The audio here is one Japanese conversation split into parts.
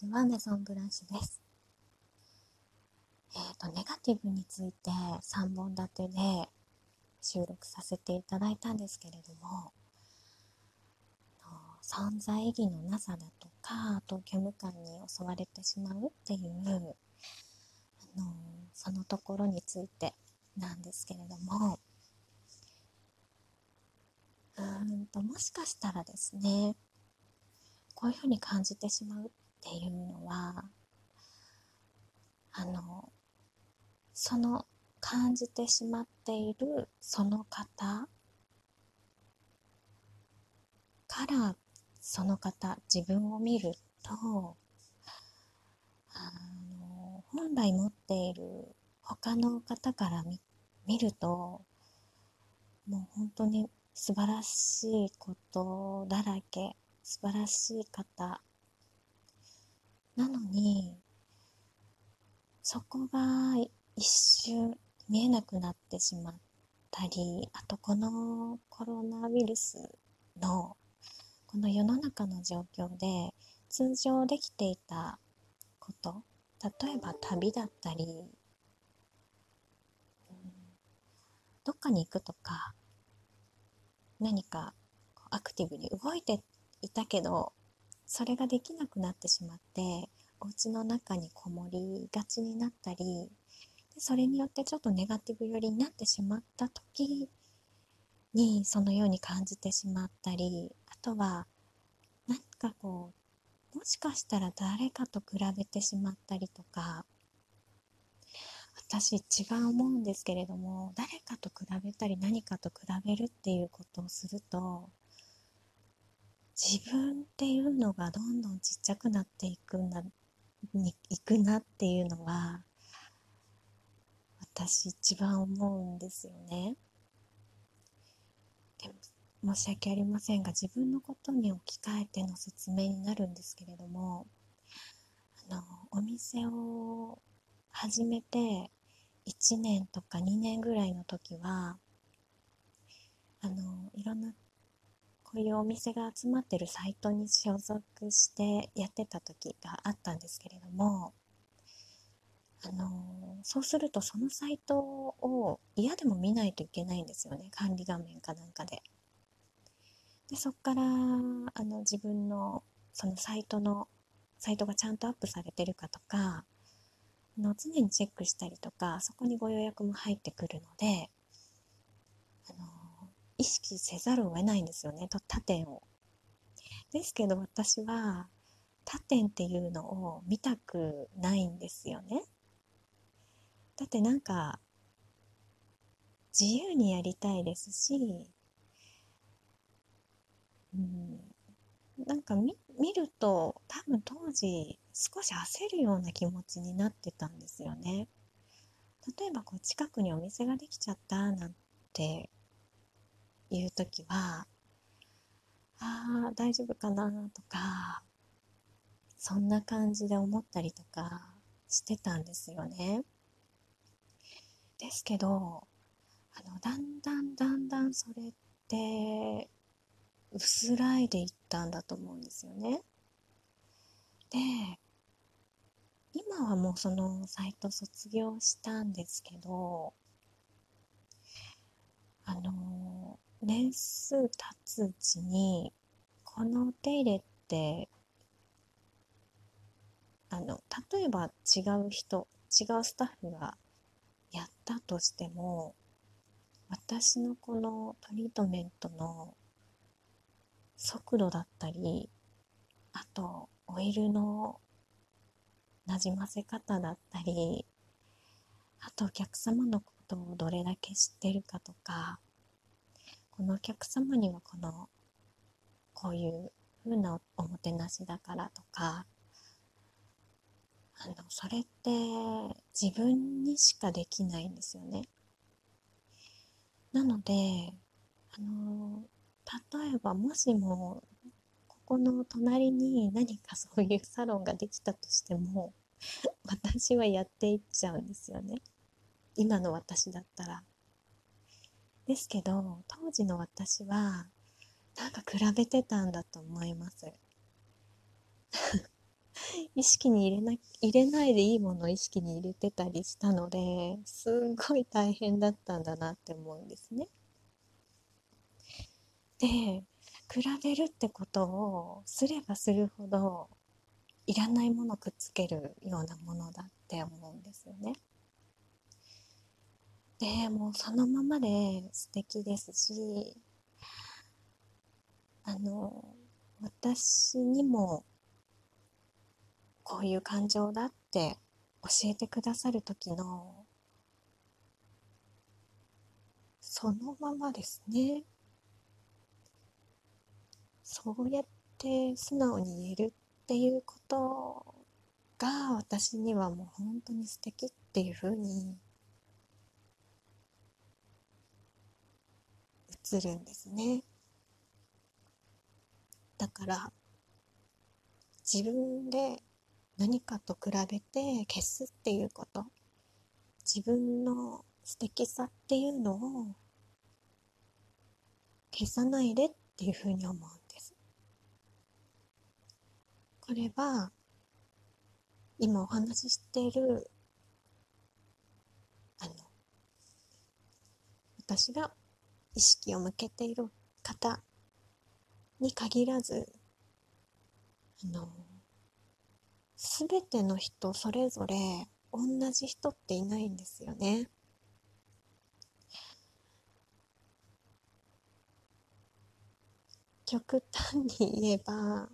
ちは、メゾンブランシュです。えっ、ー、と、ネガティブについて3本立てで収録させていただいたんですけれども、存在意義のなさだとか、あと虚無感に襲われてしまうっていう、あのそのところについてなんですけれども、うんと、もしかしたらですね、こういうふうに感じてしまうっていうのはあのその感じてしまっているその方からその方自分を見るとあの本来持っている他の方から見るともう本当に素晴らしいことだらけ素晴らしい方なのにそこが一瞬見えなくなってしまったりあとこのコロナウイルスのこの世の中の状況で通常できていたこと例えば旅だったり、どっかに行くとか何かアクティブに動いていたけどそれができなくなってしまってお家の中にこもりがちになったりそれによってちょっとネガティブ寄りになってしまった時にそのように感じてしまったりあとは何かこうもしかしたら誰かと比べてしまったりとか私違う思うんですけれども誰かと比べたり何かと比べるっていうことをすると自分っていうのがどんどんちっちゃくなっていくんだにいくなっていうのは私一番思うんですよね。でも申し訳ありませんが自分のことに置き換えての説明になるんですけれどもあのお店を始めて1年とか2年ぐらいの時はあのいろんなこういうお店が集まってるサイトに所属してやってた時があったんですけれども、あのそうするとそのサイトを嫌でも見ないといけないんですよね管理画面かなんかで。でそこからあの自分のそのサイトのサイトがちゃんとアップされてるかとかの常にチェックしたりとかそこにご予約も入ってくるのであの意識せざるを得ないんですよね他店を。ですけど私は他店っていうのを見たくないんですよね。だってなんか自由にやりたいですし、うん、なんか見見ると多分当時少し焦るような気持ちになってたんですよね。例えばこう近くにお店ができちゃったなんていう時はああ大丈夫かなとかそんな感じで思ったりとかしてたんですよね。ですけどあのだんだんだんだんそれって薄らいでいったんだと思うんですよね。で今はもうそのサイト卒業したんですけどあの年数経つうちにこのお手入れってあの例えば違う人違うスタッフがやったとしても私のこのトリートメントの速度だったりあとオイルのなじませ方だったりあとお客様のことをどれだけ知ってるかとかこのお客様にはこのこういう風なおもてなしだからとかあのそれって自分にしかできないんですよね。なのであの例えばもしもここの隣に何かそういうサロンができたとしても私はやっていっちゃうんですよね。今の私だったら。ですけど当時の私はなんか比べてたんだと思います 意識に入れな入れないでいいものを意識に入れてたりしたのですんごい大変だったんだなって思うんですね。で比べるってことをすればするほどいらないものくっつけるようなものだって思うんですよね。でもうそのままで素敵ですしあの私にもこういう感情だって教えてくださる時のそのままですね。そうやって素直に言えるっていうことが私にはもう本当に素敵っていうふうに映るんですね。だから自分で何かと比べて消すっていうこと自分の素敵さっていうのを消さないでっていうふうに思うんですこれは今お話ししているあの私が意識を向けている方に限らずあの全ての人それぞれ同じ人っていないんですよね。極端に言えば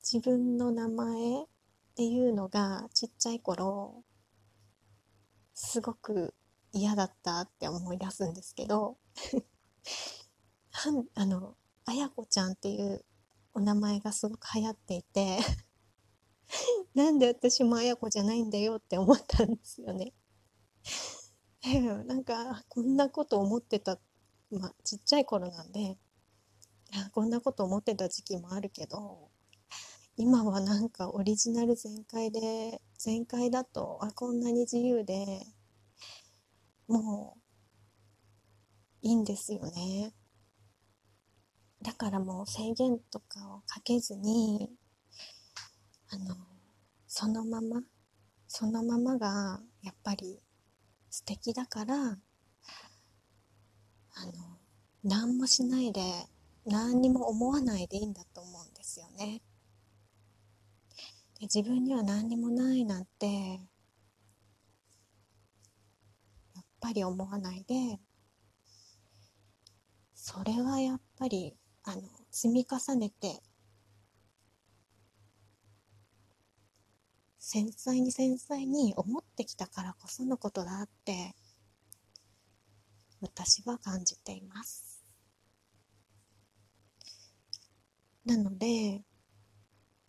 自分の名前っていうのがちっちゃい頃すごく嫌だったって思い出すんですけど あのあやこちゃんっていうお名前がすごく流行っていて なんで私もあやこじゃないんだよって思ったんですよね。なんかこんなこと思ってた、まあ、ちっちゃい頃なんでこんなこと思ってた時期もあるけど今はなんかオリジナル全開で全開だとあこんなに自由でもういいんですよね。だからもう制限とかをかけずにあのそのままそのままがやっぱり素敵だからあの何もしないで何にも思わないでいいんだと思うんですよね。で自分には何にもないなんてぱり思わないでそれはやっぱりあの積み重ねて繊細に繊細に思ってきたからこそのことだって私は感じています。なので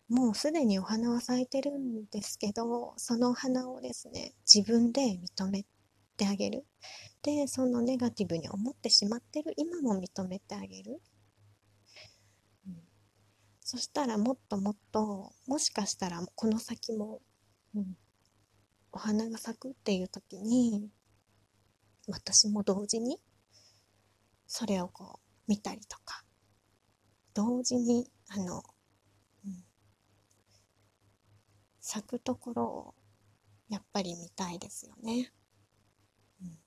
もうすでにお花は咲いてるんですけどそのお花をですね自分で認めてあげる。でそのネガティブに思ってしまってる。今も認めてあげる。そしたらもっともっともしかしたらこの先も、うん、お花が咲くっていう時に私も同時にそれをこう見たりとか同時にあの、うん、咲くところをやっぱり見たいですよね。うん、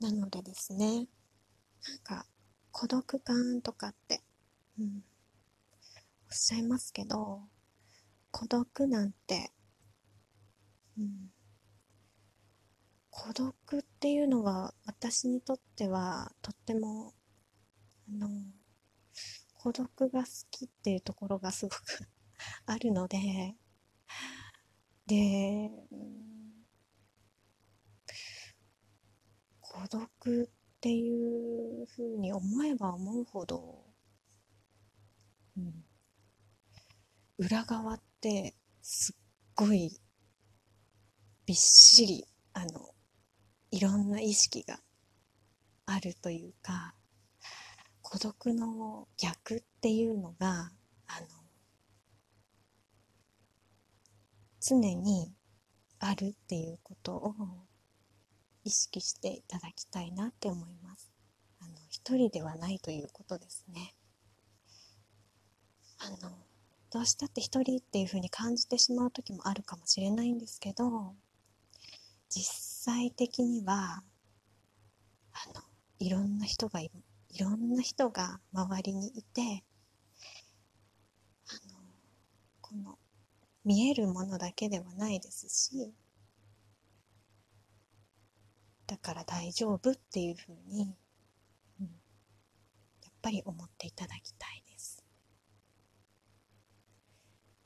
なのでですねなんか孤独感とかって、うん、おっしゃいますけど孤独なんて、うん、孤独っていうのは私にとってはとってもあの孤独が好きっていうところがすごく あるのでで、うん、孤独っていうふうに思えば思うほど、うん、裏側ってすっごいびっしりあのいろんな意識があるというか孤独の逆っていうのがあの常にあるっていうことを意識していただきたいなって思います。あの一人ではないということですね。あのどうしたって一人っていう風に感じてしまう時もあるかもしれないんですけど実際的にはあのいろんな人がいいろんな人が周りにいてあのこの見えるものだけではないですしだから大丈夫っていうふうに、うん、やっぱり思っていただきたいです。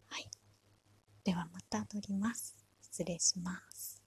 はい。ではまた撮ります。失礼します。